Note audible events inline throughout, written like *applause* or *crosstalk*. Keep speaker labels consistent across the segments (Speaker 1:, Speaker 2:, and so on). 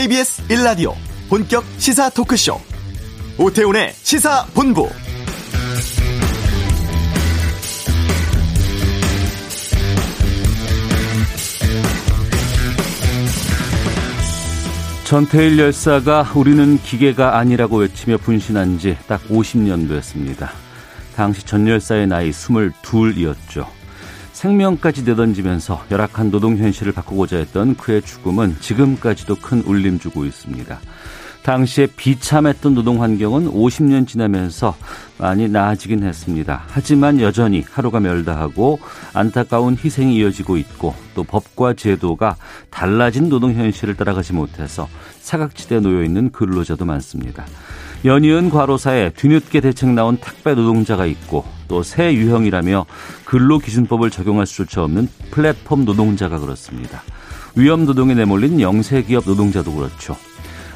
Speaker 1: KBS 1라디오 본격 시사 토크쇼 오태훈의 시사본부
Speaker 2: 전태일 열사가 우리는 기계가 아니라고 외치며 분신한 지 딱 50년 됐습니다. 당시 전 열사의 나이 22이었죠. 생명까지 내던지면서 열악한 노동 현실을 바꾸고자 했던 그의 죽음은 지금까지도 큰 울림 주고 있습니다. 당시에 비참했던 노동 환경은 50년 지나면서 많이 나아지긴 했습니다. 하지만 여전히 하루가 멀다하고 안타까운 희생이 이어지고 있고 또 법과 제도가 달라진 노동 현실을 따라가지 못해서 사각지대에 놓여 있는 근로자도 많습니다. 연이은 과로사에 뒤늦게 대책 나온 택배 노동자가 있고 또 새 유형이라며 근로 기준법을 적용할 수조차 없는 플랫폼 노동자가 그렇습니다. 위험 노동에 내몰린 영세 기업 노동자도 그렇죠.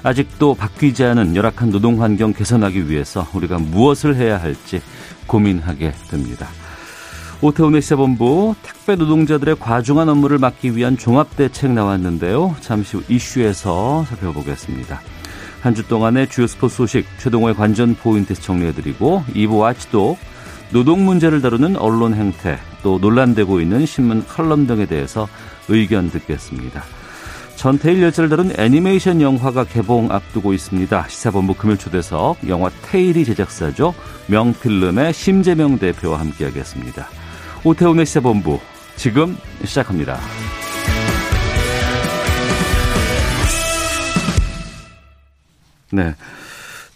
Speaker 2: 아직도 바뀌지 않은 열악한 노동 환경 개선하기 위해서 우리가 무엇을 해야 할지 고민하게 됩니다. 오태훈의 시사본부 택배 노동자들의 과중한 업무를 막기 위한 종합대책 나왔는데요. 잠시 후 이슈에서 살펴보겠습니다. 한 주 동안의 주요 스포츠 소식 최동호의 관전 포인트에서 정리해드리고 2부 와치도 노동 문제를 다루는 언론 행태 또 논란되고 있는 신문 칼럼 등에 대해서 의견 듣겠습니다. 전태일 열차를 다룬 애니메이션 영화가 개봉 앞두고 있습니다. 시사본부 금요초대석 영화 테일이 제작사죠. 명필름의 심재명 대표와 함께하겠습니다. 오태훈의 시사본부 지금 시작합니다. 네.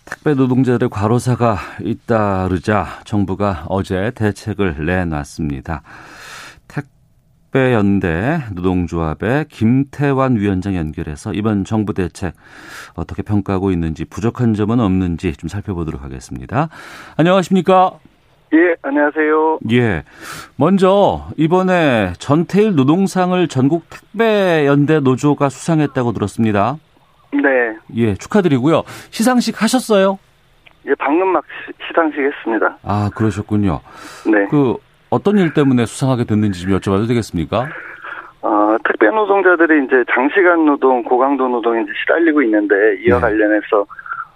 Speaker 2: 택배 노동자들의 과로사가 잇따르자 정부가 어제 대책을 내놨습니다. 택배연대 노동조합의 김태환 위원장 연결해서 이번 정부 대책 어떻게 평가하고 있는지 부족한 점은 없는지 좀 살펴보도록 하겠습니다. 안녕하십니까?
Speaker 3: 예, 안녕하세요.
Speaker 2: 예. 먼저 이번에 전태일 노동상을 전국 택배 연대 노조가 수상했다고 들었습니다.
Speaker 3: 네.
Speaker 2: 예, 축하드리고요. 시상식 하셨어요?
Speaker 3: 예, 방금 막 시상식 했습니다.
Speaker 2: 아, 그러셨군요.
Speaker 3: 네.
Speaker 2: 그 어떤 일 때문에 수상하게 됐는지 좀 여쭤봐도 되겠습니까?
Speaker 3: 어, 택배 노동자들이 이제 장시간 노동, 고강도 노동에 이제 시달리고 있는데 이와
Speaker 2: 네.
Speaker 3: 관련해서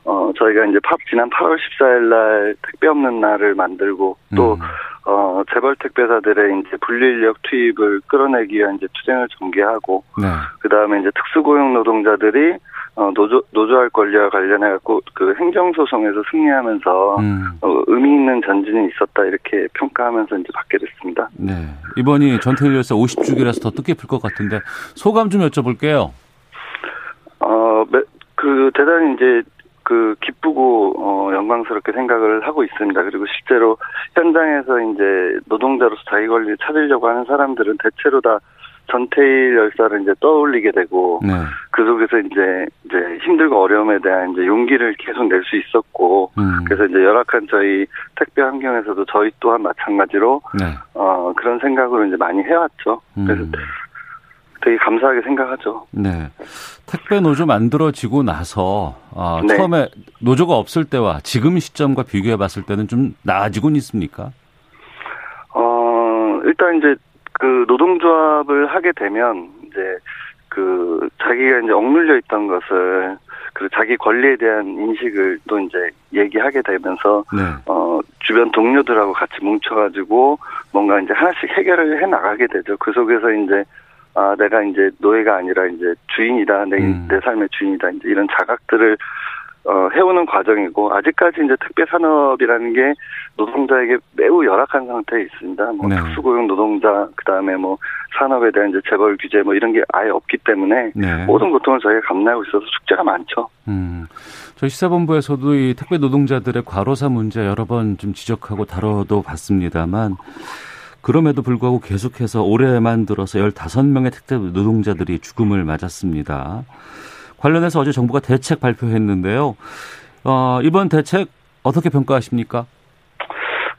Speaker 3: 어, 저희가 이제 파- 지난 8월 14일 날 택배 없는 날을 만들고 또
Speaker 2: 음.
Speaker 3: 어, 재벌 택배사들의 이제 분리인력 투입을 끌어내기 위한 이제 투쟁을 전개하고
Speaker 2: 네.
Speaker 3: 그 다음에 이제 특수고용 노동자들이 어, 노조 노조할 권리와 관련해 갖고 그 행정소송에서 승리하면서
Speaker 2: 음.
Speaker 3: 어, 의미 있는 전진이 있었다 이렇게 평가하면서 이제 받게 됐습니다.
Speaker 2: 네. 이번이 전태일 열사 50주기라서 더 뜻깊을 것 같은데 소감 좀 여쭤볼게요.
Speaker 3: 어, 매- 그 대단히 이제 그 기쁘고 어, 영광스럽게 생각을 하고 있습니다. 그리고 실제로 현장에서 이제 노동자로서 자기 권리를 찾으려고 하는 사람들은 대체로 다 전태일 열사를 이제 떠올리게 되고
Speaker 2: 네.
Speaker 3: 그 속에서 이제 이제 힘들고 어려움에 대한 이제 용기를 계속 낼 수 있었고
Speaker 2: 음.
Speaker 3: 그래서 이제 열악한 저희 택배 환경에서도 저희 또한 마찬가지로
Speaker 2: 네.
Speaker 3: 어 그런 생각으로 이제 많이 해왔죠. 그래서
Speaker 2: 음.
Speaker 3: 되게 감사하게 생각하죠.
Speaker 2: 네. 택배 노조 만들어지고 나서 어,
Speaker 3: 네.
Speaker 2: 처음에 노조가 없을 때와 지금 시점과 비교해 봤을 때는 좀 나아지곤 있습니까?
Speaker 3: 어 일단 이제 그 노동조합을 하게 되면 이제 그 자기가 이제 억눌려 있던 것을 그 자기 권리에 대한 인식을 또 이제 얘기하게 되면서
Speaker 2: 네.
Speaker 3: 어 주변 동료들하고 같이 뭉쳐가지고 뭔가 이제 하나씩 해결을 해 나가게 되죠. 그 속에서 이제 아 내가 이제 노예가 아니라 이제 주인이다 내,
Speaker 2: 음.
Speaker 3: 내 삶의 주인이다 이제 이런 자각들을 어 해오는 과정이고 아직까지 이제 택배 산업이라는 게 노동자에게 매우 열악한 상태에 있습니다. 뭐
Speaker 2: 네.
Speaker 3: 특수고용 노동자 그 다음에 뭐 산업에 대한 이제 재벌 규제 뭐 이런 게 아예 없기 때문에
Speaker 2: 네.
Speaker 3: 모든 고통을 저희가 감내하고 있어서 숙제가 많죠.
Speaker 2: 음. 저희 시사본부에서도 이 택배 노동자들의 과로사 문제 여러 번 좀 지적하고 다뤄도 봤습니다만 그럼에도 불구하고 계속해서 올해만 들어서 15명의 택배 노동자들이 죽음을 맞았습니다. 관련해서 어제 정부가 대책 발표했는데요. 어, 이번 대책 어떻게 평가하십니까?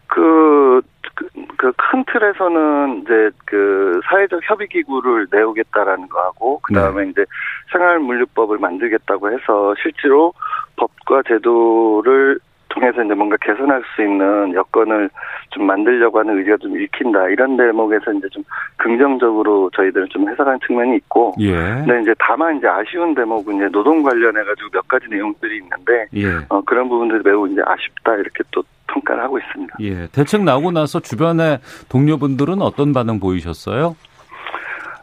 Speaker 3: 그, 그, 그 큰 틀에서는 이제 그 사회적 협의 기구를 내오겠다라는 거 하고 그 다음에 이제 생활물류법을 만들겠다고 해서 실제로 법과 제도를 통해서 이제 뭔가 개선할 수 있는 여건을 좀 만들려고 하는 의지가 좀 읽힌다 이런 대목에서 이제 좀 긍정적으로 저희들은 좀 해석하는 측면이 있고,
Speaker 2: 예.
Speaker 3: 근데 이제 다만 이제 아쉬운 대목은 이제 노동 관련해 가지고 몇 가지 내용들이 있는데
Speaker 2: 예.
Speaker 3: 어, 그런 부분들이 매우 이제 아쉽다 이렇게 또 평가를 하고 있습니다.
Speaker 2: 예. 대책 나오고 나서 주변의 동료분들은 어떤 반응 보이셨어요?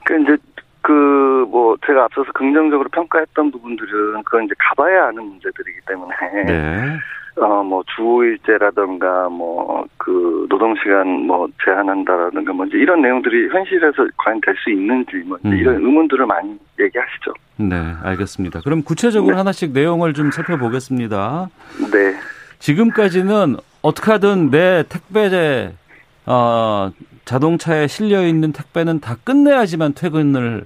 Speaker 3: 그 이제 그뭐 제가 앞서서 긍정적으로 평가했던 부분들은 그건 이제 가봐야 아는 문제들이기 때문에
Speaker 2: 네.
Speaker 3: 어 뭐 주일제라든가 뭐 그 노동 시간 뭐 제한한다라든가 뭐 이제 이런 내용들이 현실에서 과연 될 수 있는지 뭐
Speaker 2: 음.
Speaker 3: 이런 의문들을 많이 얘기하시죠.
Speaker 2: 네, 알겠습니다. 그럼 구체적으로
Speaker 3: 네.
Speaker 2: 하나씩 내용을 좀 살펴보겠습니다.
Speaker 3: 네.
Speaker 2: 지금까지는 어떻게 하든 내 택배제 어, 자동차에 실려 있는 택배는 다 끝내야지만 퇴근을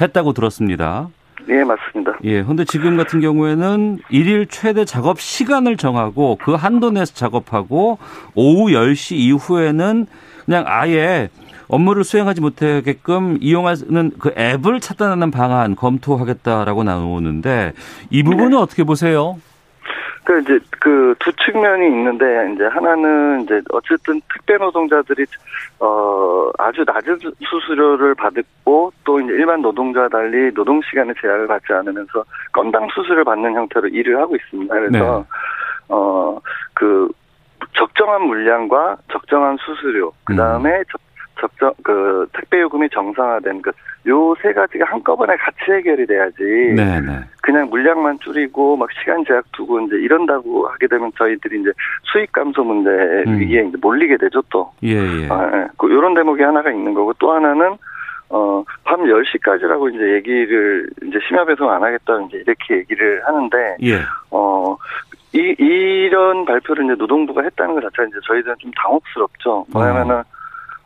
Speaker 2: 했다고 들었습니다.
Speaker 3: 예, 맞습니다.
Speaker 2: 예. 근데 지금 같은 경우에는 일일 최대 작업 시간을 정하고 그 한도 내에서 작업하고 오후 10시 이후에는 그냥 아예 업무를 수행하지 못하게끔 이용하는 그 앱을 차단하는 방안 검토하겠다라고 나오는데 이 부분은 어떻게 보세요?
Speaker 3: 그 이제 그 두 측면이 있는데 이제 하나는 이제 어쨌든 특별 노동자들이 어 아주 낮은 수- 수수료를 받고 또 이제 일반 노동자와 달리 노동 시간의 제약을 받지 않으면서 건당 수수료를 받는 형태로 일을 하고 있습니다. 그래서 어그 적정한 물량과 적정한 수수료 그 다음에 적, 적정 그 택배 요금이 정상화된 그 요 세 가지가 한꺼번에 같이 해결이 돼야지
Speaker 2: 네, 네.
Speaker 3: 그냥 물량만 줄이고 막 시간 제약 두고 이제 이런다고 하게 되면 저희들이 이제 수익 감소 문제
Speaker 2: 음.
Speaker 3: 위기에 이제 몰리게 되죠 또.
Speaker 2: 예, 예.
Speaker 3: 아, 예. 그 요런 대목이 하나가 있는 거고 또 하나는 어, 밤 10시까지라고 이제 얘기를 이제 심야 배송 안 하겠다 이제 이렇게 얘기를 하는데
Speaker 2: 예.
Speaker 3: 어, 이, 이런 발표를 이제 노동부가 했다는 것 자체가 이제 저희들은 좀 당혹스럽죠. 뭐냐면은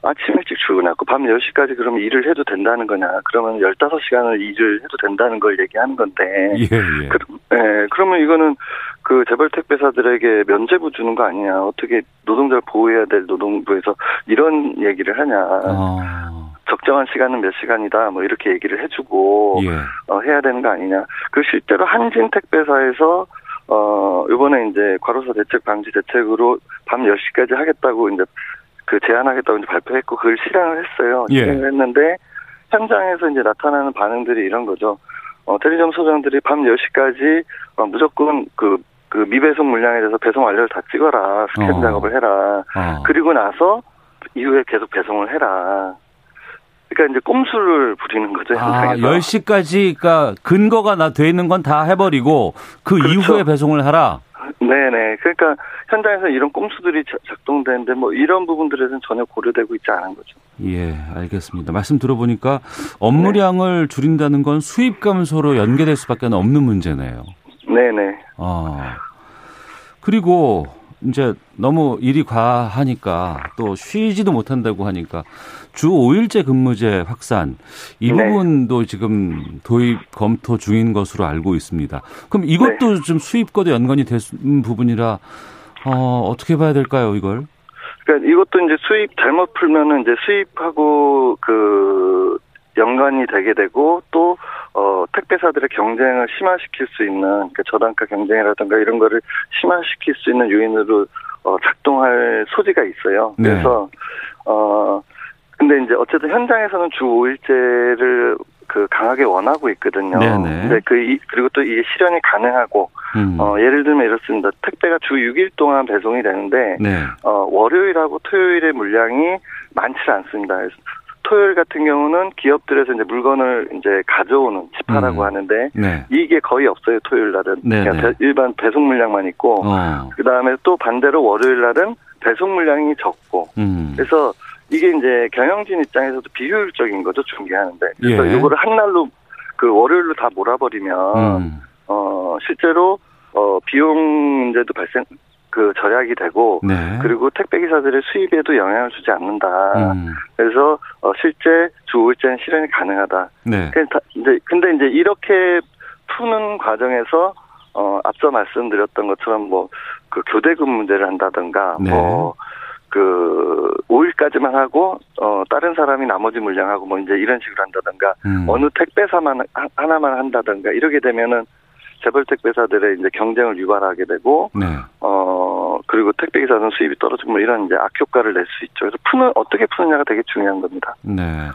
Speaker 3: 아침 일찍 출근하고 밤 10시까지 그러면 일을 해도 된다는 거냐. 그러면 15시간을 일을 해도 된다는 걸 얘기하는 건데.
Speaker 2: 예, 예.
Speaker 3: 그, 예, 그러면 이거는 그 재벌 택배사들에게 면제부 주는 거 아니냐. 어떻게 노동자를 보호해야 될 노동부에서 이런 얘기를 하냐.
Speaker 2: 아,
Speaker 3: 적정한 시간은 몇 시간이다. 뭐 이렇게 얘기를 해주고
Speaker 2: 예.
Speaker 3: 어, 해야 되는 거 아니냐. 그 실제로 한진 택배사에서 어 이번에 이제 과로사 대책 방지 대책으로 밤 10시까지 하겠다고 이제 그 제한하겠다고 이제 발표했고 그걸 실행을 했어요.
Speaker 2: 예.
Speaker 3: 실행을 했는데 현장에서 이제 나타나는 반응들이 이런 거죠. 어 대리점 소장들이 밤 10시까지 어, 무조건 그 그 미배송 물량에 대해서 배송 완료를 다 찍어라 스캔
Speaker 2: 어.
Speaker 3: 작업을 해라
Speaker 2: 어.
Speaker 3: 그리고 나서 이후에 계속 배송을 해라 그러니까 이제 꼼수를 부리는 거죠
Speaker 2: 아,
Speaker 3: 현장에서
Speaker 2: 10시까지, 그러니까 근거가 나 돼 있는 건 다 해버리고 그
Speaker 3: 그렇죠.
Speaker 2: 이후에 배송을 하라.
Speaker 3: 네네. 그러니까 현장에서 이런 꼼수들이 자- 작동되는데 뭐 이런 부분들에서는 전혀 고려되고 있지 않은 거죠.
Speaker 2: 예, 알겠습니다. 말씀 들어보니까 업무량을 줄인다는 건 수입 감소로 연계될 수밖에 없는 문제네요.
Speaker 3: 네네.
Speaker 2: 아. 그리고 이제 너무 일이 과하니까 또 쉬지도 못한다고 하니까 주 5일제 근무제 확산 이
Speaker 3: 네.
Speaker 2: 부분도 지금 도입 검토 중인 것으로 알고 있습니다. 그럼 이것도
Speaker 3: 네.
Speaker 2: 좀 수입과도 연관이 된 부분이라 어, 어떻게 봐야 될까요, 이걸?
Speaker 3: 그러니까 이것도 이제 수입 잘못 풀면은 이제 수입하고 그 연관이 되게 되고 또 어, 택배사들의 경쟁을 심화시킬 수 있는 그러니까 저단가 경쟁이라든가 이런 거를 심화시킬 수 있는 요인으로 어, 작동할 소지가 있어요.
Speaker 2: 네.
Speaker 3: 그래서 어 근데 이제 어쨌든 현장에서는 주 5일제를 그 강하게 원하고 있거든요.
Speaker 2: 네네.
Speaker 3: 근데 그 이, 그리고 또 이게 실현이 가능하고
Speaker 2: 음.
Speaker 3: 어 예를 들면 이렇습니다. 택배가 주 6일 동안 배송이 되는데
Speaker 2: 네.
Speaker 3: 어, 월요일하고 토요일의 물량이 많지 않습니다. 토요일 같은 경우는 기업들에서 이제 물건을 이제 가져오는 집하라고
Speaker 2: 음.
Speaker 3: 하는데
Speaker 2: 네.
Speaker 3: 이게 거의 없어요. 토요일 날은
Speaker 2: 네,
Speaker 3: 그냥
Speaker 2: 네.
Speaker 3: 배- 일반 배송 물량만 있고
Speaker 2: 어.
Speaker 3: 그 다음에 또 반대로 월요일 날은 배송 물량이 적고
Speaker 2: 음.
Speaker 3: 그래서 이게 이제 경영진 입장에서도 비효율적인 거죠 중개하는데 그래서
Speaker 2: 예.
Speaker 3: 이거를 한 날로 그 월요일로 다 몰아버리면
Speaker 2: 음.
Speaker 3: 어 실제로 어 비용 문제도 발생 그 절약이 되고
Speaker 2: 네.
Speaker 3: 그리고 택배 기사들의 수입에도 영향을 주지 않는다.
Speaker 2: 음.
Speaker 3: 그래서 어, 실제 주 5일제는 실현이 가능하다.
Speaker 2: 네.
Speaker 3: 다- 이제 근데 이제 이렇게 푸는 과정에서 어 앞서 말씀드렸던 것처럼 뭐 그 교대 근무제를 한다든가
Speaker 2: 네.
Speaker 3: 뭐 그 5일까지만 하고 어 다른 사람이 나머지 물량하고 뭐 이제 이런 식으로 한다든가
Speaker 2: 음.
Speaker 3: 어느 택배사만 하- 하나만 한다든가 이렇게 되면은 재벌 택배사들의 이제 경쟁을 유발하게 되고
Speaker 2: 네.
Speaker 3: 어 그리고 택배 기사는 수입이 떨어지고 뭐 이런 이제 악효과를 낼 수 있죠. 그래서 푸는 어떻게 푸느냐가 되게 중요한 겁니다.
Speaker 2: 네.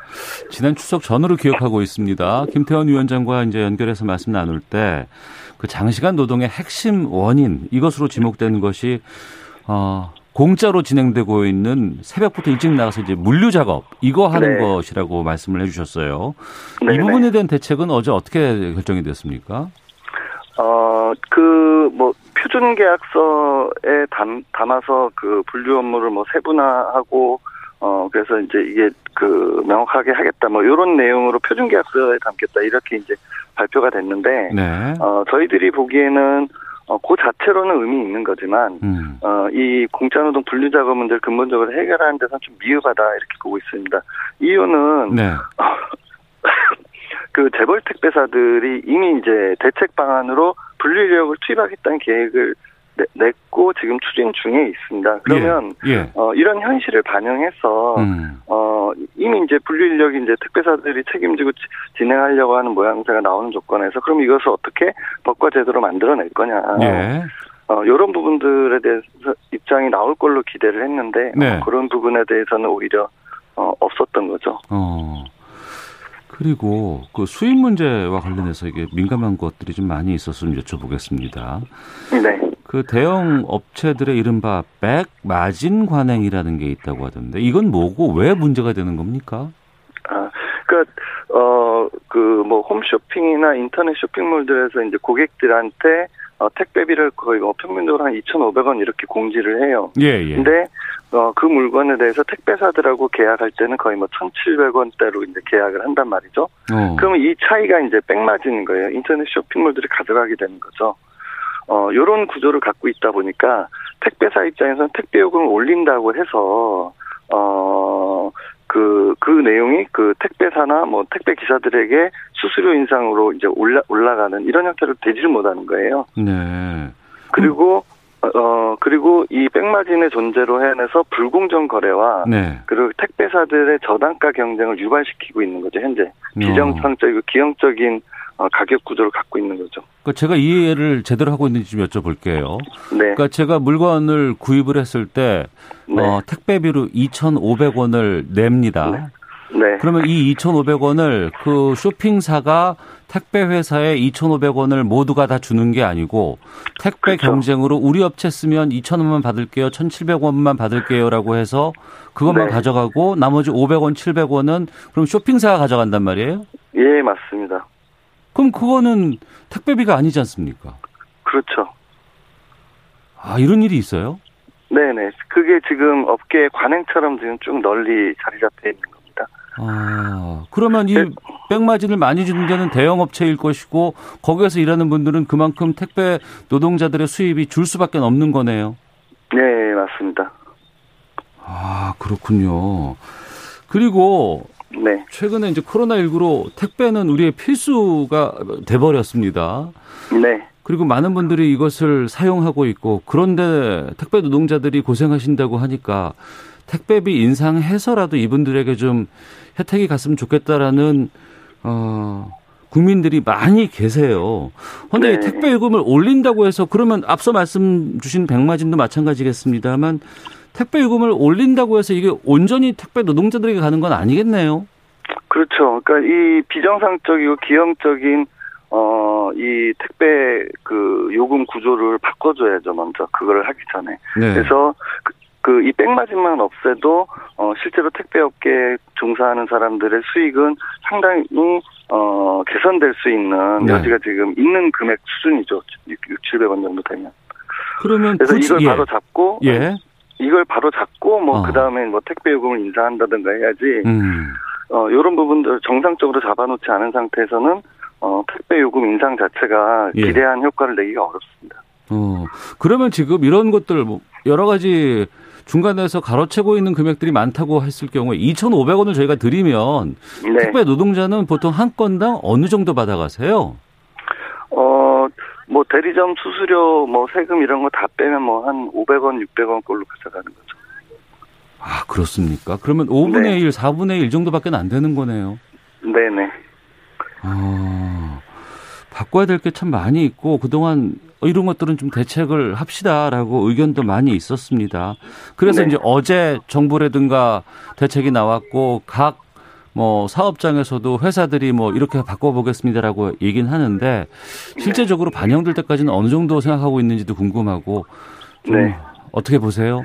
Speaker 2: 지난 추석 전으로 기억하고 있습니다. 김태원 위원장과 이제 연결해서 말씀 나눌 때 그 장시간 노동의 핵심 원인 이것으로 지목되는 것이 어 공짜로 진행되고 있는 새벽부터 일찍 나가서 이제 물류 작업 이거 하는
Speaker 3: 네.
Speaker 2: 것이라고 말씀을 해주셨어요.
Speaker 3: 네,
Speaker 2: 이 부분에 대한 대책은 어제 어떻게 결정이 됐습니까?
Speaker 3: 어, 그, 뭐, 표준 계약서에 담, 담아서 그 분류 업무를 뭐 세분화하고, 어, 그래서 이제 이게 그 명확하게 하겠다, 뭐, 요런 내용으로 표준 계약서에 담겠다, 이렇게 이제 발표가 됐는데,
Speaker 2: 네.
Speaker 3: 어, 저희들이 보기에는, 어, 그 자체로는 의미 있는 거지만,
Speaker 2: 음.
Speaker 3: 어, 이 공짜노동 분류 작업 문제를 근본적으로 해결하는 데서 좀 미흡하다, 이렇게 보고 있습니다. 이유는,
Speaker 2: 네. *laughs*
Speaker 3: 그 재벌 택배사들이 이미 이제 대책 방안으로 분류 인력을 투입하겠다는 계획을 내, 냈고 지금 추진 중에 있습니다. 그러면
Speaker 2: 예. 예.
Speaker 3: 어, 이런 현실을 반영해서
Speaker 2: 음.
Speaker 3: 어, 이미 이제 분류 인력이 이제 택배사들이 책임지고 지- 진행하려고 하는 모양새가 나오는 조건에서 그럼 이것을 어떻게 법과 제도로 만들어낼 거냐.
Speaker 2: 예.
Speaker 3: 어, 이런 부분들에 대해서 입장이 나올 걸로 기대를 했는데
Speaker 2: 네.
Speaker 3: 어, 그런 부분에 대해서는 오히려 어, 없었던 거죠.
Speaker 2: 어. 그리고 그 수입 문제와 관련해서 이게 민감한 것들이 좀 많이 있었으면 여쭤보겠습니다.
Speaker 3: 네.
Speaker 2: 그 대형 업체들의 이른바 백 마진 관행이라는 게 있다고 하던데 이건 뭐고 왜 문제가 되는 겁니까?
Speaker 3: 아, 그, 어, 그, 뭐, 홈쇼핑이나 인터넷 쇼핑몰들에서 이제 고객들한테 어, 택배비를 거의 뭐 평균적으로 한 2,500원 이렇게 공지를 해요.
Speaker 2: 예, 예.
Speaker 3: 근데, 어, 그 물건에 대해서 택배사들하고 계약할 때는 거의 뭐 1,700원대로 이제 계약을 한단 말이죠.
Speaker 2: 어.
Speaker 3: 그러면 이 차이가 이제 백마진인 거예요. 인터넷 쇼핑몰들이 가져가게 되는 거죠. 어, 요런 구조를 갖고 있다 보니까 택배사 입장에서는 택배 요금을 올린다고 해서, 어, 그, 그 내용이 그 택배사나 뭐 택배 기사들에게 수수료 인상으로 이제 올라, 올라가는 이런 형태로 되지를 못하는 거예요.
Speaker 2: 네.
Speaker 3: 그리고, 어, 그리고 이 백마진의 존재로 해내서 불공정 거래와
Speaker 2: 네.
Speaker 3: 그리고 택배사들의 저단가 경쟁을 유발시키고 있는 거죠, 현재.
Speaker 2: 어.
Speaker 3: 비정상적이고 기형적인 어, 가격 구조를 갖고 있는 거죠.
Speaker 2: 그 제가 이해를 제대로 하고 있는지 좀 여쭤볼게요.
Speaker 3: 네.
Speaker 2: 그러니까 제가 물건을 구입을 했을 때
Speaker 3: 네.
Speaker 2: 어, 택배비로 2,500원을 냅니다.
Speaker 3: 네.
Speaker 2: 그러면 이 2,500원을 그 쇼핑사가 택배 회사에 2,500원을 모두가 다 주는 게 아니고 택배
Speaker 3: 그렇죠.
Speaker 2: 경쟁으로 우리 업체 쓰면 2,000원만 받을게요. 1,700원만 받을게요라고 해서 그것만
Speaker 3: 네.
Speaker 2: 가져가고 나머지 500원, 700원은 그럼 쇼핑사가 가져간단 말이에요?
Speaker 3: 예, 맞습니다.
Speaker 2: 그럼 그거는 택배비가 아니지 않습니까?
Speaker 3: 그렇죠.
Speaker 2: 아, 이런 일이 있어요?
Speaker 3: 네네. 그게 지금 업계의 관행처럼 지금 쭉 널리 자리 잡혀 있는 겁니다.
Speaker 2: 아, 그러면 이
Speaker 3: 네.
Speaker 2: 백마진을 많이 주는 데는 대형 업체일 것이고 거기에서 일하는 분들은 그만큼 택배 노동자들의 수입이 줄 수밖에 없는 거네요.
Speaker 3: 네, 맞습니다.
Speaker 2: 아, 그렇군요. 그리고
Speaker 3: 네.
Speaker 2: 최근에 이제 코로나19로 택배는 우리의 필수가 돼버렸습니다.
Speaker 3: 네.
Speaker 2: 그리고 많은 분들이 이것을 사용하고 있고 그런데 택배 노동자들이 고생하신다고 하니까 택배비 인상해서라도 이분들에게 좀 혜택이 갔으면 좋겠다라는 어 국민들이 많이 계세요. 근데
Speaker 3: 네.
Speaker 2: 이 택배 요금을 올린다고 해서 그러면 앞서 말씀 주신 백마진도 마찬가지겠습니다만 택배 요금을 올린다고 해서 이게 온전히 택배 노동자들에게 가는 건 아니겠네요.
Speaker 3: 그렇죠. 그러니까 이 비정상적이고 기형적인 어 이 택배 그 요금 구조를 바꿔줘야죠. 먼저 그걸 하기 전에.
Speaker 2: 네.
Speaker 3: 그래서 그이 백마진만 없애도 어 실제로 택배업계에 종사하는 사람들의 수익은 상당히 어 개선될 수 있는
Speaker 2: 네.
Speaker 3: 여지가 지금 있는 금액 수준이죠. 6, 700원 정도 되면.
Speaker 2: 그러면
Speaker 3: 그래서
Speaker 2: 굳이-
Speaker 3: 이걸
Speaker 2: 예.
Speaker 3: 바로 잡고
Speaker 2: 예.
Speaker 3: 이걸 바로 잡고 뭐
Speaker 2: 어.
Speaker 3: 그다음에 뭐 택배 요금을 인상한다든가 해야지.
Speaker 2: 음.
Speaker 3: 어 요런 부분들 정상적으로 잡아놓지 않은 상태에서는 어 택배 요금 인상 자체가
Speaker 2: 예.
Speaker 3: 기대한 효과를 내기가 어렵습니다.
Speaker 2: 어, 그러면 지금 이런 것들 뭐 여러 가지 중간에서 가로채고 있는 금액들이 많다고 했을 경우에 2,500원을 저희가 드리면
Speaker 3: 네.
Speaker 2: 택배 노동자는 보통 한 건당 어느 정도 받아가세요?
Speaker 3: 어, 뭐 대리점 수수료, 뭐 세금 이런 거 다 빼면 뭐 한 500원, 600원 꼴로 가져가는 거죠.
Speaker 2: 아, 그렇습니까? 그러면 5분의
Speaker 3: 네.
Speaker 2: 1, 4분의 1 정도밖에 안 되는 거네요.
Speaker 3: 네네.
Speaker 2: 아, 바꿔야 될 게 참 많이 있고 그동안 어, 이런 것들은 좀 대책을 합시다라고 의견도 많이 있었습니다. 그래서 네. 이제 어제 정부라든가 대책이 나왔고 각 뭐 사업장에서도 회사들이 뭐 이렇게 바꿔보겠습니다라고 얘기는 하는데 실제적으로 반영될 때까지는 어느 정도 생각하고 있는지도 궁금하고 좀 네. 어떻게 보세요?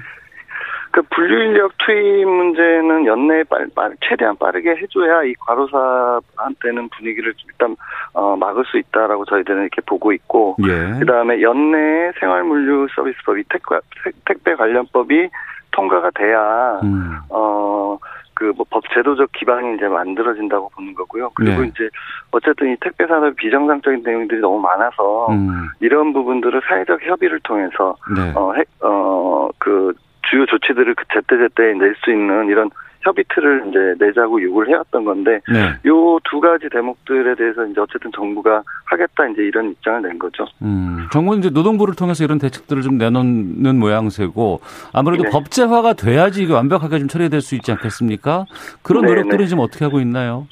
Speaker 3: 그 분류 인력 투입 문제는 연내에 빨, 빨, 최대한 빠르게 해줘야 이 과로사한테는 분위기를 일단 어, 막을 수 있다라고 저희들은 이렇게 보고 있고 예. 그다음에 연내에 생활물류 서비스법 이 택배, 택배 관련법이 통과가 돼야 음. 어. 그 뭐 법 제도적 기반이 이제 만들어진다고 보는 거고요. 그리고 네. 이제 어쨌든 이 택배 산업 비정상적인 내용들이 너무 많아서 음. 이런 부분들을 사회적 협의를 통해서 네. 어어그 주요 조치들을 그 제때제때 낼수 있는 이런 협의 틀을 이제 내자고 요구를 해왔던 건데 네. 요두 가지 대목들에 대해서 이제 어쨌든 정부가 하겠다 이제 이런 입장을 낸 거죠.
Speaker 2: 음, 정부는 이제 노동부를 통해서 이런 대책들을 좀 내놓는 모양새고 아무래도 네. 법제화가 돼야지 이게 완벽하게 좀 처리될 수 있지 않겠습니까? 그런 네, 노력들은 네. 지금 어떻게 하고 있나요?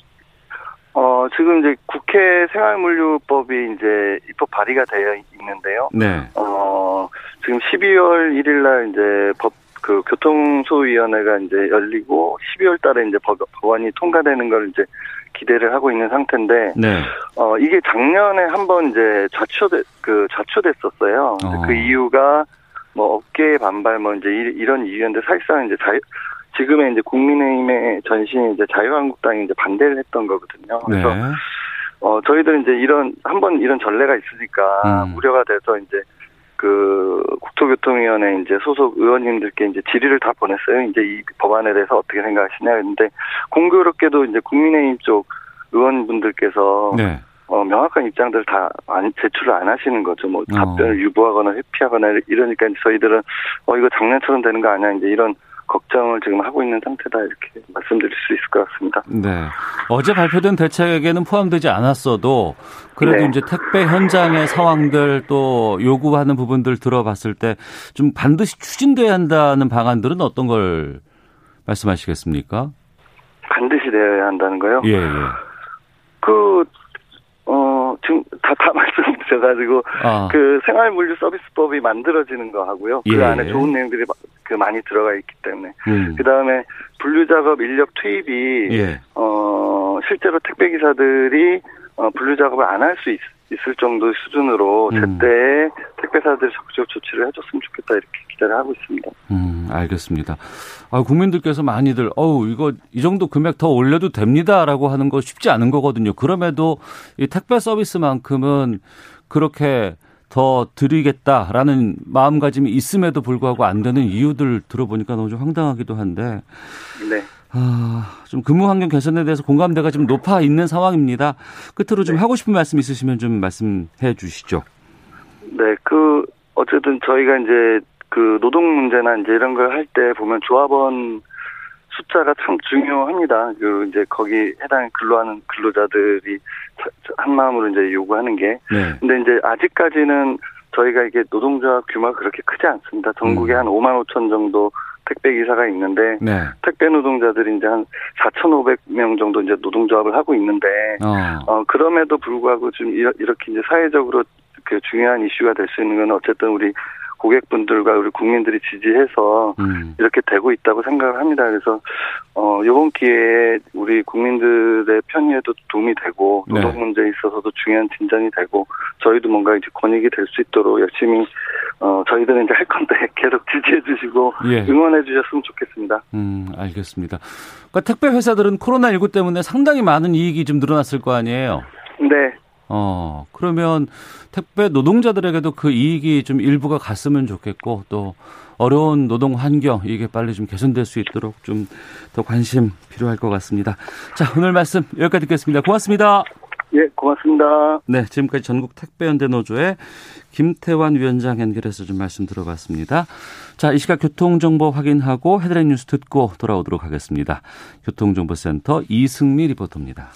Speaker 3: 어, 지금 이제 국회 생활물류법이 이제 입법 발의가 되어 있는데요. 네. 어, 지금 12월 1일 날 이제 법 그 교통소위원회가 이제 열리고 12월 달에 이제 법, 법안이 통과되는 걸 이제 기대를 하고 있는 상태인데 네. 어 이게 작년에 한번 이제 좌초돼 그 좌초됐었어요. 어. 그 이유가 뭐 업계의 반발 뭐 이제 이런 이유인데 사실상 이제 자유 지금의 이제 국민의힘의 전신이 이제 자유한국당이 이제 반대를 했던 거거든요. 그래서 네. 어 저희들은 이제 이런 한번 이런 전례가 있으니까 음. 우려가 돼서 이제 그 국토교통위원회 이제 소속 의원님들께 이제 질의를 다 보냈어요. 이제 이 법안에 대해서 어떻게 생각하시냐 했는데 공교롭게도 이제 국민의힘 쪽 의원분들께서 네. 어, 명확한 입장들을 다 안, 제출을 안 하시는 거죠. 뭐 어. 답변을 어. 유보하거나 회피하거나 이러니까 저희들은 어 이거 작년처럼 되는 거 아니야 이제 이런 걱정을 지금 하고 있는 상태다 이렇게 말씀드릴 수 있을 것 같습니다.
Speaker 2: 네. 어제 발표된 대책에는 포함되지 않았어도 그래도 네. 이제 택배 현장의 상황들 또 요구하는 부분들 들어봤을 때 좀 반드시 추진돼야 한다는 방안들은 어떤 걸 말씀하시겠습니까?
Speaker 3: 반드시 되어야 한다는 거요?
Speaker 2: 예, 예.
Speaker 3: 그, 어, 다, 다 말씀드려가지고, 아. 그 생활물류 서비스법이 만들어지는 거 하고요. 그 예. 안에 좋은 내용들이 그 많이 들어가 있기 때문에 음. 그 다음에 분류 작업 인력 투입이 예. 어 실제로 택배 기사들이 어 분류 작업을 안 할 수 있을 정도 수준으로 음. 제때 택배사들이 적극적 조치를 해줬으면 좋겠다 이렇게 기대를 하고 있습니다.
Speaker 2: 음, 알겠습니다. 아, 국민들께서 많이들 어우 이거 이 정도 금액 더 올려도 됩니다라고 하는 거 쉽지 않은 거거든요. 그럼에도 이 택배 서비스만큼은 그렇게 더 드리겠다라는 마음가짐이 있음에도 불구하고 안 되는 이유들 들어보니까 너무 좀 황당하기도 한데. 네. 아, 좀 근무 환경 개선에 대해서 공감대가 좀 높아 있는 상황입니다. 끝으로 좀 네. 하고 싶은 말씀 있으시면 좀 말씀해 주시죠.
Speaker 3: 네, 그 어쨌든 저희가 이제 그 노동 문제나 이제 이런 걸 할 때 보면 조합원 숫자가 참 중요합니다. 그 이제 거기 해당 근로하는 근로자들이 한 마음으로 이제 요구하는 게. 네. 근데 이제 아직까지는 저희가 이게 노동조합 규모가 그렇게 크지 않습니다. 전국에 음. 한 5만 5천 정도 택배 기사가 있는데 네. 택배 노동자들이 이제 한 4,500명 정도 이제 노동조합을 하고 있는데 어, 어 그럼에도 불구하고 좀 이렇게 이제 사회적으로 그 중요한 이슈가 될 수 있는 건 어쨌든 우리 고객분들과 우리 국민들이 지지해서 음. 이렇게 되고 있다고 생각을 합니다. 그래서 어 이번 기회에 우리 국민들의 편의에도 도움이 되고 네. 노동 네. 문제에 있어서도 중요한 진전이 되고 저희도 뭔가 이제 권익이 될 수 있도록 열심히 어 저희들은 이제 할 건데 *laughs* 계속 지지해 주시고 예. 응원해 주셨으면 좋겠습니다.
Speaker 2: 음 알겠습니다. 그러니까 택배 회사들은 코로나 19 때문에 상당히 많은 이익이 좀 늘어났을 거 아니에요.
Speaker 3: 네.
Speaker 2: 어, 그러면 택배 노동자들에게도 그 이익이 좀 일부가 갔으면 좋겠고 또 어려운 노동 환경 이게 빨리 좀 개선될 수 있도록 좀 더 관심 필요할 것 같습니다. 자, 오늘 말씀 여기까지 듣겠습니다. 고맙습니다.
Speaker 3: 예, 고맙습니다.
Speaker 2: 네, 지금까지 전국 택배연대 노조의 김태환 위원장 연결해서 좀 말씀 들어봤습니다. 자, 이 시각 교통정보 확인하고 헤드라인 뉴스 듣고 돌아오도록 하겠습니다. 교통정보센터 이승미 리포터입니다.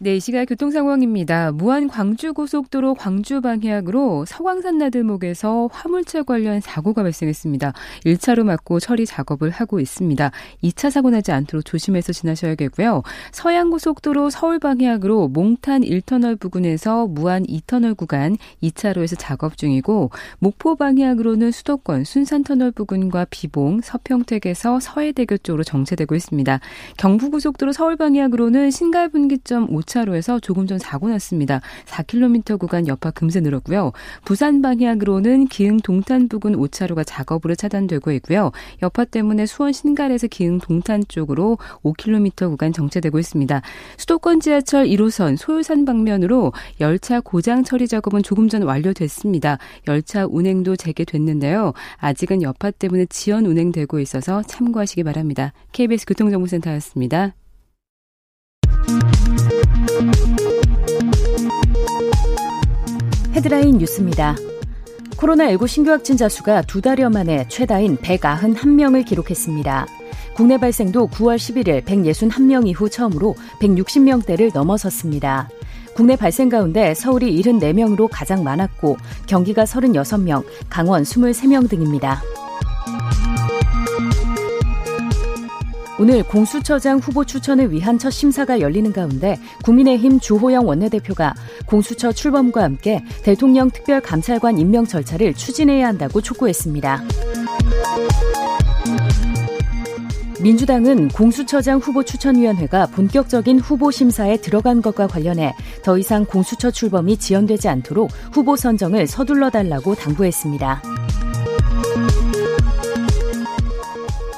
Speaker 4: 네, 이 시각 교통 상황입니다. 무안 광주 고속도로 광주 방향으로 서광산 나들목에서 화물차 관련 사고가 발생했습니다. 1차로 막고 처리 작업을 하고 있습니다. 2차 사고 나지 않도록 조심해서 지나셔야겠고요. 서양 고속도로 서울 방향으로 몽탄 1터널 부근에서 무안 2터널 구간 2차로에서 작업 중이고 목포 방향으로는 수도권 순산 터널 부근과 비봉, 서평택에서 서해대교 쪽으로 정체되고 있습니다. 경부 고속도로 서울 방향으로는 신갈분기점 5 차로에서 조금 전 사고 났습니다. 4km 구간 여파 금세 늘었고요. 부산 방향으로는 기흥 동탄 부근 5차로가 작업으로 차단되고 있고요. 여파 때문에 수원 신갈에서 기흥 동탄 쪽으로 5km 구간 정체되고 있습니다. 수도권 지하철 1호선 소요산 방면으로 열차 고장 처리 작업은 조금 전 완료됐습니다. 열차 운행도 재개됐는데요. 아직은 여파 때문에 지연 운행되고 있어서 참고하시기 바랍니다. KBS 교통정보센터였습니다.
Speaker 5: 헤드라인 뉴스입니다. 코로나19 신규 확진자 수가 두 달여 만에 최다인 191명을 기록했습니다. 국내 발생도 9월 11일 161명 이후 처음으로 160명대를 넘어섰습니다. 국내 발생 가운데 서울이 74명으로 가장 많았고 경기가 36명, 강원 23명 등입니다. 오늘 공수처장 후보 추천을 위한 첫 심사가 열리는 가운데 국민의힘 주호영 원내대표가 공수처 출범과 함께 대통령 특별감찰관 임명 절차를 추진해야 한다고 촉구했습니다. 민주당은 공수처장 후보 추천위원회가 본격적인 후보 심사에 들어간 것과 관련해 더 이상 공수처 출범이 지연되지 않도록 후보 선정을 서둘러 달라고 당부했습니다.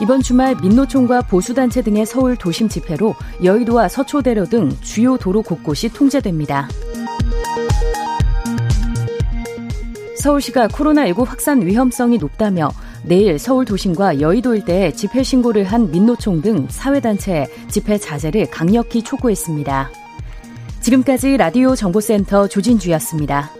Speaker 5: 이번 주말 민노총과 보수단체 등의 서울 도심 집회로 여의도와 서초대로 등 주요 도로 곳곳이 통제됩니다. 서울시가 코로나19 확산 위험성이 높다며 내일 서울 도심과 여의도 일대에 집회 신고를 한 민노총 등 사회단체에 집회 자제를 강력히 촉구했습니다. 지금까지 라디오 정보센터 조진주였습니다.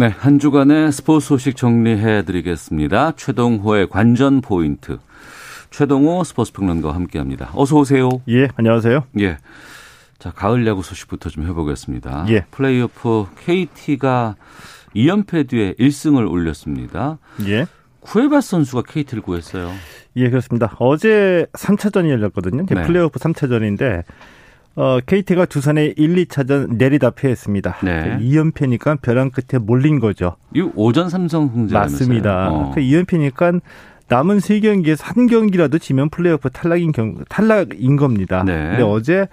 Speaker 2: 네, 한 주간의 스포츠 소식 정리해 드리겠습니다. 최동호의 관전 포인트. 최동호 스포츠 평론가와 함께 합니다. 어서 오세요.
Speaker 6: 예, 안녕하세요.
Speaker 2: 예. 자, 가을 야구 소식부터 좀 해보겠습니다.
Speaker 6: 예.
Speaker 2: 플레이오프 KT가 2연패 뒤에 1승을 올렸습니다.
Speaker 6: 예.
Speaker 2: 쿠에바스 선수가 KT를 구했어요.
Speaker 6: 예, 그렇습니다. 어제 3차전이 열렸거든요.
Speaker 2: 네.
Speaker 6: 플레이오프 3차전인데 어, KT가 두산에 1, 2차전 내리다 패했습니다.
Speaker 2: 네.
Speaker 6: 2연패니까 벼랑 끝에 몰린 거죠.
Speaker 2: 이 오전 삼성 승제라면서요.
Speaker 6: 맞습니다.
Speaker 2: 어.
Speaker 6: 그 2연패니까 남은 3경기에서 한 경기라도 지면 플레이오프 탈락인 경 탈락인 겁니다.
Speaker 2: 네.
Speaker 6: 근데 어제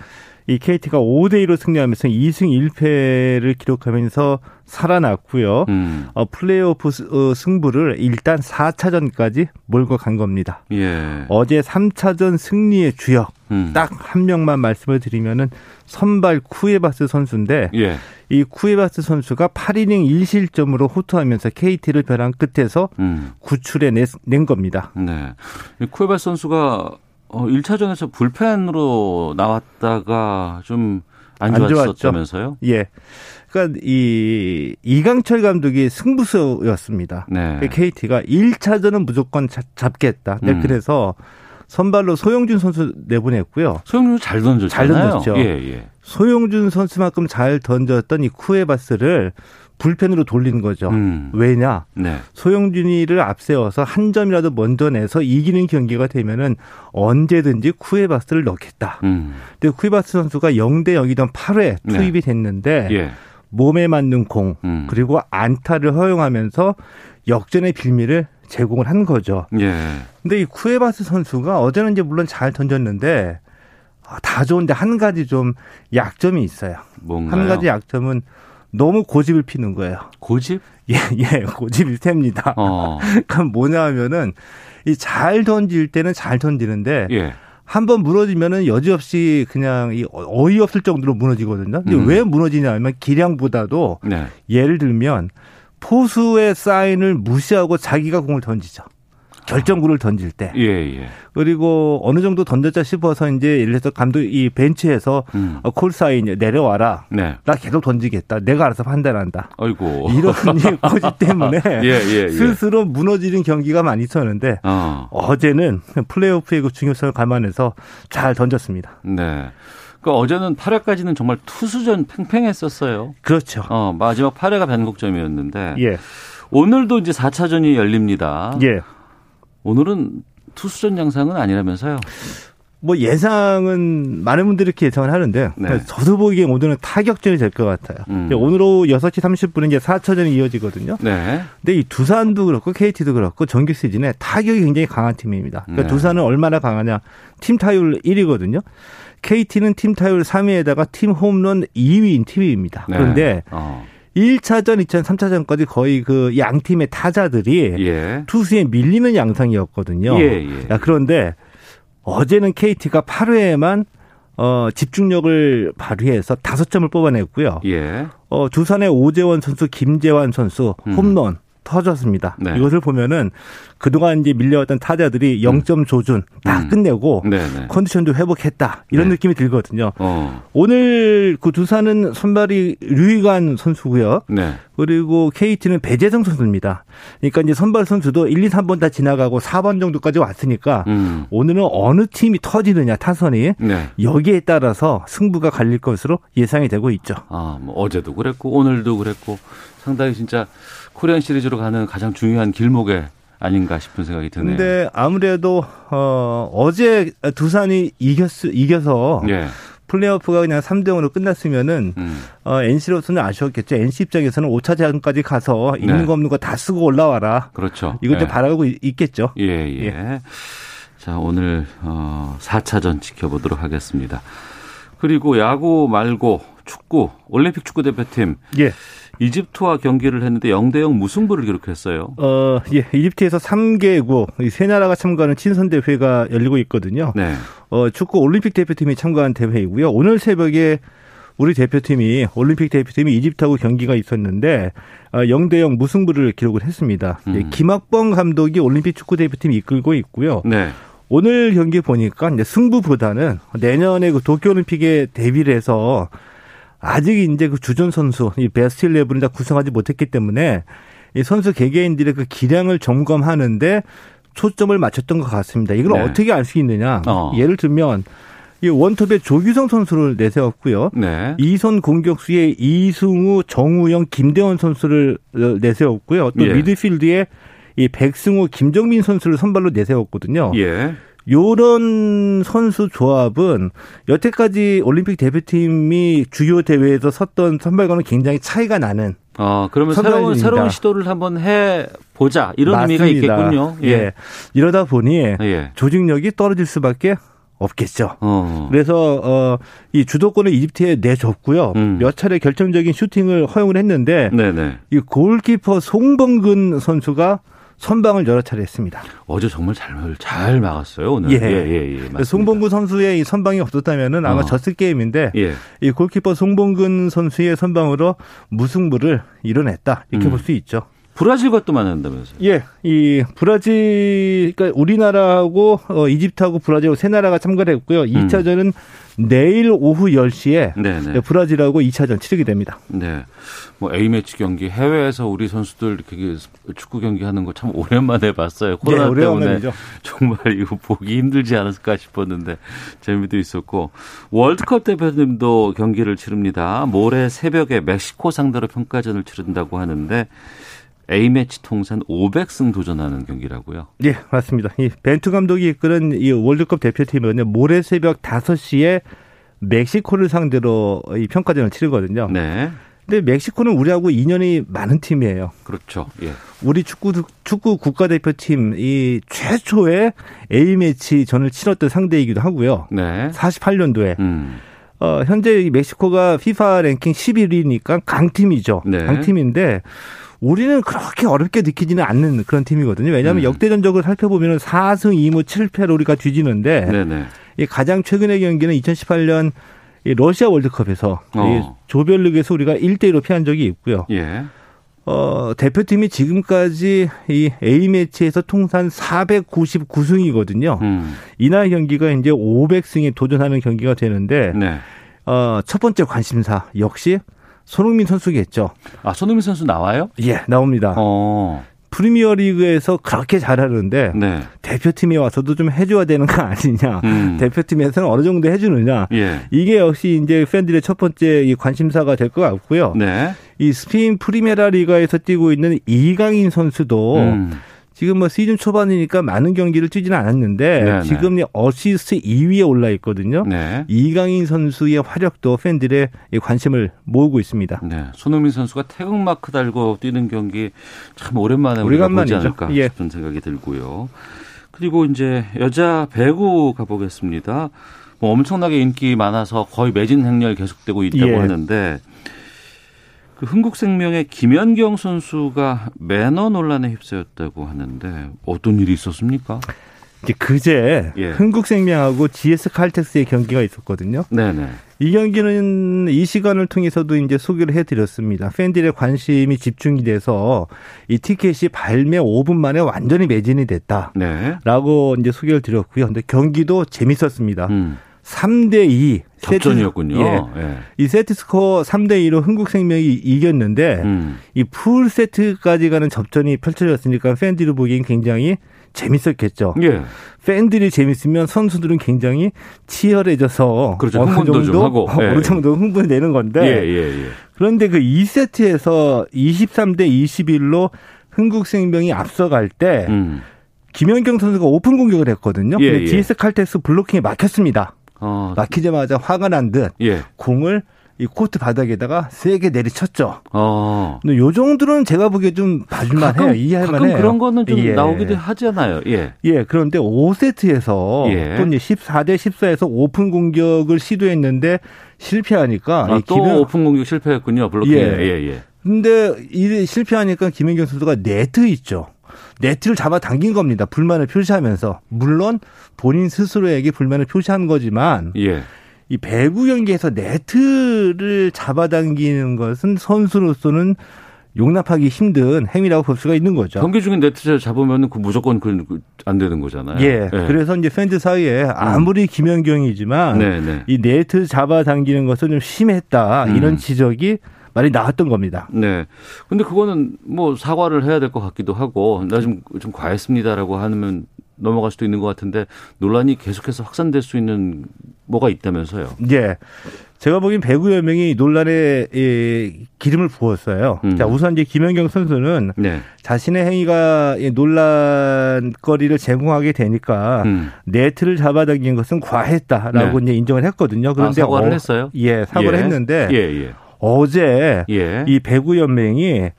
Speaker 6: 이 KT가 5대 2로 승리하면서 2승 1패를 기록하면서 살아났고요.
Speaker 2: 음.
Speaker 6: 어, 플레이오프 스- 어, 승부를 일단 4차전까지 몰고 간 겁니다.
Speaker 2: 예.
Speaker 6: 어제 3차전 승리의 주역
Speaker 2: 음.
Speaker 6: 딱 한 명만 말씀을 드리면은 선발 쿠에바스 선수인데
Speaker 2: 예.
Speaker 6: 이 쿠에바스 선수가 8이닝 1실점으로 호투하면서 KT를 벼랑 끝에서
Speaker 2: 음.
Speaker 6: 구출해 낸, 낸 겁니다.
Speaker 2: 네. 이 쿠에바스 선수가 어 1차전에서 불펜으로 나왔다가
Speaker 6: 좀안안 좋았죠.
Speaker 2: 좋았었다면서요?
Speaker 6: 예. 그러니까 이 이강철 감독이 승부수였습니다.
Speaker 2: 네.
Speaker 6: KT가 1차전은 무조건 잡, 잡겠다. 네,
Speaker 2: 음.
Speaker 6: 그래서 선발로 소영준 선수 내보냈고요.
Speaker 2: 소영준 잘 던졌잖아요.
Speaker 6: 잘 던졌죠.
Speaker 2: 예, 예.
Speaker 6: 소영준 선수만큼 잘 던졌던 이 쿠에바스를 불펜으로 돌린 거죠.
Speaker 2: 음.
Speaker 6: 왜냐?
Speaker 2: 네.
Speaker 6: 소영준이를 앞세워서 한 점이라도 먼저 내서 이기는 경기가 되면은 언제든지 쿠에바스를 넣겠다.
Speaker 2: 음.
Speaker 6: 근데 쿠에바스 선수가 0대 0이던 8회
Speaker 2: 네.
Speaker 6: 투입이 됐는데
Speaker 2: 예.
Speaker 6: 몸에 맞는 공
Speaker 2: 음.
Speaker 6: 그리고 안타를 허용하면서 역전의 빌미를 제공을 한 거죠.
Speaker 2: 예.
Speaker 6: 근데 이 쿠에바스 선수가 어제는 이제 물론 잘 던졌는데 아, 다 좋은데 한 가지 좀 약점이 있어요.
Speaker 2: 뭔가요?
Speaker 6: 한 가지 약점은 너무 고집을 피는 거예요.
Speaker 2: 고집? *laughs*
Speaker 6: 예, 예, 고집이 셉니다. 어. *laughs* 그럼 뭐냐 하면은 이 잘 던질 때는 잘 던지는데 예. 한번 무너지면은 여지없이 그냥 이 어이없을 정도로 무너지거든요. 근데 음. 왜 무너지냐면 기량보다도 네. 예를 들면 포수의 사인을 무시하고 자기가 공을 던지죠. 결정구를 던질 때. 예, 예. 그리고 어느 정도 던졌자 싶어서 이제 예를 들어서 감독 이 벤치에서 음. 어, 콜 사인 내려와라. 네. 나 계속 던지겠다. 내가 알아서 판단한다. 아이고. *laughs* 이런 *laughs* 고집 때문에 예, 예, 예, 스스로 무너지는 경기가 많이 있었는데 어. 어제는 플레이오프의 그 중요성을 감안해서 잘 던졌습니다.
Speaker 2: 네. 그 어제는 8회까지는 정말 투수전 팽팽했었어요.
Speaker 6: 그렇죠.
Speaker 2: 어, 마지막 8회가 변곡점이었는데 예. 오늘도 이제 4차전이 열립니다. 예. 오늘은 투수전 양상은 아니라면서요?
Speaker 6: 뭐 예상은 많은 분들이 이렇게 예상을 하는데 네. 저도 보기에 오늘은 타격전이 될 것 같아요. 음. 오늘 오후 6시 30분에 이제 4차전이 이어지거든요. 네. 근데 이 두산도 그렇고 KT도 그렇고 정규 시즌에 타격이 굉장히 강한 팀입니다. 그러니까 네. 두산은 얼마나 강하냐? 팀 타율 1위거든요. KT는 팀 타율 3위에다가 팀 홈런 2위인 팀입니다. 네. 그런데 어. 1차전, 2차전, 3차전까지 거의 그 양 팀의 타자들이 예. 투수에 밀리는 양상이었거든요. 예, 예. 그런데 어제는 KT가 8회에만 어, 집중력을 발휘해서 5점을 뽑아냈고요. 예. 어, 두산의 오재원 선수, 김재환 선수 음. 홈런, 음. 터졌습니다. 네. 이것을 보면은 그동안 이제 밀려왔던 타자들이 0점 음. 조준 다 음. 끝내고 네, 네. 컨디션도 회복했다. 이런 네. 느낌이 들거든요. 어. 오늘 그 두산은 선발이 류희관 선수고요. 네. 그리고 KT는 배재성 선수입니다. 그러니까 이제 선발 선수도 1, 2, 3번 다 지나가고 4번 정도까지 왔으니까 음. 오늘은 어느 팀이 터지느냐 타선이 네. 여기에 따라서 승부가 갈릴 것으로 예상이 되고 있죠.
Speaker 2: 아, 뭐 어제도 그랬고 오늘도 그랬고 상당히 진짜 코리안 시리즈로 가는 가장 중요한 길목에 아닌가 싶은 생각이 드네요.
Speaker 6: 근데 아무래도 어 어제 두산이 이겼 이겨서 예. 플레이오프가 그냥 3대 0으로 끝났으면은 음. 어 NC로서는 아쉬웠겠죠. NC 입장에서는 5차 제한까지 가서 네. 있는 거 없는 거 다 쓰고 올라와라.
Speaker 2: 그렇죠.
Speaker 6: 이걸 예. 바라고 있겠죠.
Speaker 2: 예, 예. 예. 자, 오늘 어 4차전 지켜보도록 하겠습니다. 그리고 야구 말고 축구 올림픽 축구 대표팀 예. 이집트와 경기를 했는데 0대 0 무승부를 기록했어요.
Speaker 6: 어, 예. 이집트에서 3개국 세 나라가 참가하는 친선 대회가 열리고 있거든요. 네. 어, 축구 올림픽 대표팀이 참가한 대회이고요. 오늘 새벽에 우리 대표팀이 올림픽 대표팀이 이집트하고 경기가 있었는데 0대 어, 0 무승부를 기록을 했습니다. 음. 예, 김학범 감독이 올림픽 축구 대표팀 이끌고 있고요. 네. 오늘 경기 보니까 이제 승부보다는 내년에 그 도쿄올림픽에 데뷔를 해서 아직 이제 그 주전 선수 이 베스트 11을 다 구성하지 못했기 때문에 이 선수 개개인들의 그 기량을 점검하는데 초점을 맞췄던 것 같습니다. 이걸 네. 어떻게 알 수 있느냐? 어. 예를 들면 이 원톱에 조규성 선수를 내세웠고요. 네. 이선 공격수에 이승우, 정우영, 김대원 선수를 내세웠고요. 또 예. 미드필드에 이 백승호, 김정민 선수를 선발로 내세웠거든요. 예. 요런 선수 조합은 여태까지 올림픽 대표팀이 주요 대회에서 섰던 선발과는 굉장히 차이가 나는
Speaker 2: 아, 그러면 새로운, 새로운 시도를 한번 해 보자. 이런 맞습니다. 의미가 있겠군요.
Speaker 6: 예. 예. 이러다 보니 예. 조직력이 떨어질 수밖에 없겠죠. 어. 그래서 어 이 주도권을 이집트에 내줬고요. 음. 몇 차례 결정적인 슈팅을 허용을 했는데 네네. 이 골키퍼 송범근 선수가 선방을 여러 차례 했습니다.
Speaker 2: 어제 정말 잘, 잘 막았어요, 오늘.
Speaker 6: 예. 예, 예, 예 송봉근 선수의 이 선방이 없었다면은 아마 어. 졌을 게임인데, 예. 이 골키퍼 송봉근 선수의 선방으로 무승부를 이뤄냈다. 이렇게 음. 볼수 있죠.
Speaker 2: 브라질과 또 만난다면서요?
Speaker 6: 예, 이 브라질, 그러니까 우리나라하고 어, 이집트하고 브라질 세 나라가 참가를 했고요. 2차전은 음. 내일 오후 10시에 네네. 브라질하고 2차전 치르게 됩니다.
Speaker 2: 네. 뭐 A매치 경기 해외에서 우리 선수들 이렇게 축구 경기 하는 거 참 오랜만에 봤어요. 코로나 네, 때문에 *laughs* 정말 이거 보기 힘들지 않았을까 싶었는데 재미도 있었고 월드컵 대표님도 경기를 치릅니다. 모레 새벽에 멕시코 상대로 평가전을 치른다고 하는데 A매치 통산 500승 도전하는 경기라고요?
Speaker 6: 예, 맞습니다. 이 벤투 감독이 이끄는 이 월드컵 대표팀은 모레 새벽 5시에 멕시코를 상대로 이 평가전을 치르거든요. 네. 근데 멕시코는 우리하고 인연이 많은 팀이에요.
Speaker 2: 그렇죠. 예.
Speaker 6: 우리 축구 축구 국가대표팀 이 최초의 A 매치 전을 치렀던 상대이기도 하고요. 네. 48년도에. 음. 어, 현재 멕시코가 FIFA 랭킹 11위니까 강팀이죠. 네. 강팀인데 우리는 그렇게 어렵게 느끼지는 않는 그런 팀이거든요. 왜냐하면 음. 역대전적으로 살펴보면 4승 2무 7패로 우리가 뒤지는데 네네. 이 가장 최근의 경기는 2018년 이 러시아 월드컵에서 어. 이 조별리그에서 우리가 1대1로 피한 적이 있고요. 예. 어, 대표팀이 지금까지 이 A매치에서 통산 499승이거든요. 음. 이날 경기가 이제 500승에 도전하는 경기가 되는데, 네. 어, 첫 번째 관심사 역시 손흥민 선수겠죠.
Speaker 2: 아, 손흥민 선수 나와요?
Speaker 6: 예, 나옵니다. 어. 프리미어 리그에서 그렇게 잘하는데 네. 대표팀에 와서도 좀 해줘야 되는 거 아니냐. 음. 대표팀에서는 어느 정도 해주느냐. 예. 이게 역시 이제 팬들의 첫 번째 관심사가 될 것 같고요. 네. 이 스페인 프리메라 리가에서 뛰고 있는 이강인 선수도 음. 지금 뭐 시즌 초반이니까 많은 경기를 뛰지는 않았는데 네네. 지금 어시스트 2위에 올라 있거든요. 네. 이강인 선수의 활약도 팬들의 관심을 모으고 있습니다.
Speaker 2: 네. 손흥민 선수가 태극 마크 달고 뛰는 경기 참 오랜만에 우리가 보지 않을까 예. 싶은 생각이 들고요. 그리고 이제 여자 배구 가보겠습니다. 뭐 엄청나게 인기 많아서 거의 매진 행렬 계속되고 있다고 예. 하는데 그 흥국생명의 김연경 선수가 매너 논란에 휩싸였다고 하는데 어떤 일이 있었습니까?
Speaker 6: 이제 그제 예. 흥국생명하고 GS 칼텍스의 경기가 있었거든요. 네네. 이 경기는 이 시간을 통해서도 이제 소개를 해드렸습니다. 팬들의 관심이 집중이 돼서 이 티켓이 발매 5분 만에 완전히 매진이 됐다라고 네. 이제 소개를 드렸고요. 근데 경기도 재밌었습니다. 음. 3대 2
Speaker 2: 접전이었군요. 예.
Speaker 6: 예. 이 세트 스코어 3대 2로 흥국생명이 이겼는데 음. 이풀 세트까지 가는 접전이 펼쳐졌으니까 팬들이 보기엔 굉장히 재밌었겠죠. 예. 팬들이 재밌으면 선수들은 굉장히 치열해져서
Speaker 2: 그렇죠. 어느 정도 하고
Speaker 6: 예. 어느 정도 흥분이 되는 건데 예, 예, 예. 그런데 그 2세트에서 23대 21로 흥국생명이 앞서갈 때 음. 김연경 선수가 오픈 공격을 했거든요. 예, 근데 GS 칼텍스 블로킹에 막혔습니다. 어. 막히자마자 화가 난듯 공을 이 코트 바닥에다가 세게 내리쳤죠. 어. 근데 요 정도는 제가 보기에 좀 봐줄만 해요. 이해할 만해요.
Speaker 2: 그런 거는 좀 예. 나오기도 하잖아요. 예.
Speaker 6: 예. 그런데 5세트에서 예. 또 이제 14대 14에서 오픈 공격을 시도했는데 실패하니까
Speaker 2: 아, 또 김연... 오픈 공격 실패했군요. 블로킹. 예. 예. 예.
Speaker 6: 근데 이 실패하니까 김연경 선수가 네트 있죠. 네트를 잡아 당긴 겁니다. 불만을 표시하면서 물론 본인 스스로에게 불만을 표시한 거지만 예. 이 배구 경기에서 네트를 잡아당기는 것은 선수로서는 용납하기 힘든 행위라고 볼 수가 있는 거죠.
Speaker 2: 경기 중에 네트를 잡으면 그 무조건 그 안 되는 거잖아요.
Speaker 6: 예. 네. 그래서 이제 팬들 사이에 음. 아무리 음. 김연경이지만 네네. 네. 이 네트 잡아당기는 것은 좀 심했다 음. 이런 지적이 말이 나왔던 겁니다.
Speaker 2: 네. 근데 그거는 뭐 사과를 해야 될 것 같기도 하고 나 좀 좀 과했습니다라고 하면 넘어갈 수도 있는 것 같은데 논란이 계속해서 확산될 수 있는 뭐가 있다면서요?
Speaker 6: 예. 제가 보기엔 배구 연맹이 논란에 예, 기름을 부었어요. 음. 자, 우선 이제 김연경 선수는 네. 자신의 행위가 논란거리를 제공하게 되니까 음. 네트를 잡아당긴 것은 과했다라고 네. 이제 인정을 했거든요.
Speaker 2: 그런데 아, 사과를 어, 했어요?
Speaker 6: 예, 사과를 예. 했는데 예, 예. 어제 예. 이 배구 연맹이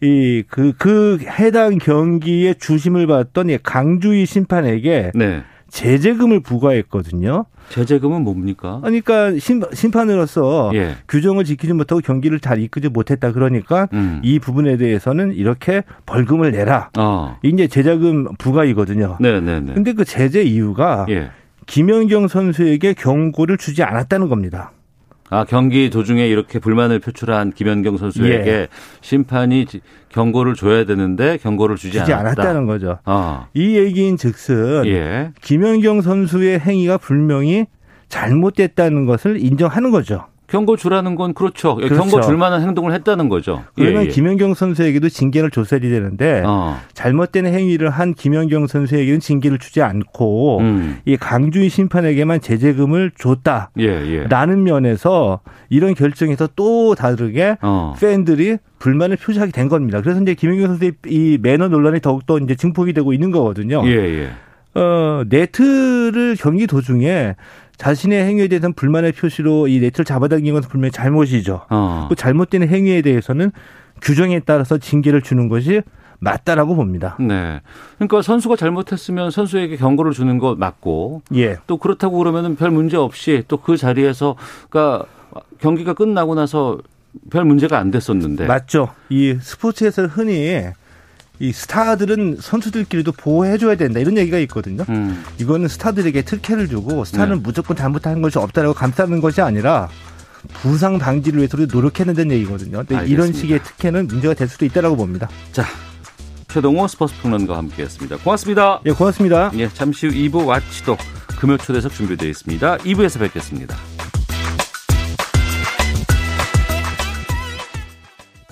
Speaker 6: 이그그 그 해당 경기에 주심을 받던 강주희 심판에게 네. 제재금을 부과했거든요.
Speaker 2: 제재금은 뭡니까?
Speaker 6: 그러니까 심판으로서 예. 규정을 지키지 못하고 경기를 잘 이끌지 못했다 그러니까 음. 이 부분에 대해서는 이렇게 벌금을 내라. 어. 이제 제재금 부과이거든요. 네네네. 네, 네. 근데 그 제재 이유가 예. 김연경 선수에게 경고를 주지 않았다는 겁니다.
Speaker 2: 아, 경기 도중에 이렇게 불만을 표출한 김연경 선수에게 예. 심판이 경고를 줘야 되는데 경고를 주지, 주지 않았다.
Speaker 6: 않았다는 거죠. 어. 이 얘기인 즉슨 예. 김연경 선수의 행위가 분명히 잘못됐다는 것을 인정하는 거죠.
Speaker 2: 경고 주라는 건 그렇죠. 그렇죠. 경고 줄 만한 행동을 했다는 거죠.
Speaker 6: 그러면 예, 예. 김연경 선수에게도 징계를 줬어야 되는데 어. 잘못된 행위를 한 김연경 선수에게는 징계를 주지 않고 음. 이 강주희 심판에게만 제재금을 줬다라는 예, 예. 면에서 이런 결정에서 또 다르게 어. 팬들이 불만을 표시하게 된 겁니다. 그래서 이제 김연경 선수의 이 매너 논란이 더욱더 이제 증폭이 되고 있는 거거든요. 예, 예. 어, 네트를 경기 도중에 자신의 행위에 대해서는 불만의 표시로 이 네트를 잡아당긴 것은 분명히 잘못이죠. 어. 그 잘못된 행위에 대해서는 규정에 따라서 징계를 주는 것이 맞다라고 봅니다.
Speaker 2: 네. 그러니까 선수가 잘못했으면 선수에게 경고를 주는 거 맞고
Speaker 6: 예.
Speaker 2: 또 그렇다고 그러면은 별 문제 없이 또 그 자리에서 그러니까 경기가 끝나고 나서 별 문제가 안 됐었는데.
Speaker 6: 맞죠. 이 스포츠에서 흔히 이 스타들은 선수들끼리도 보호해줘야 된다 이런 얘기가 있거든요. 음. 이거는 스타들에게 특혜를 주고 스타는 네. 무조건 잘못한 것이 없다라고 감싸는 것이 아니라 부상 방지를 위해서도 노력했는 얘기거든요. 근데 이런 식의 특혜는 문제가 될 수도 있다라고 봅니다.
Speaker 2: 자, 최동호 스포츠 평론가와 함께했습니다. 고맙습니다.
Speaker 6: 예, 고맙습니다.
Speaker 2: 예, 잠시 후 2부 와치도 금요 초대석 준비되어 있습니다. 2부에서 뵙겠습니다.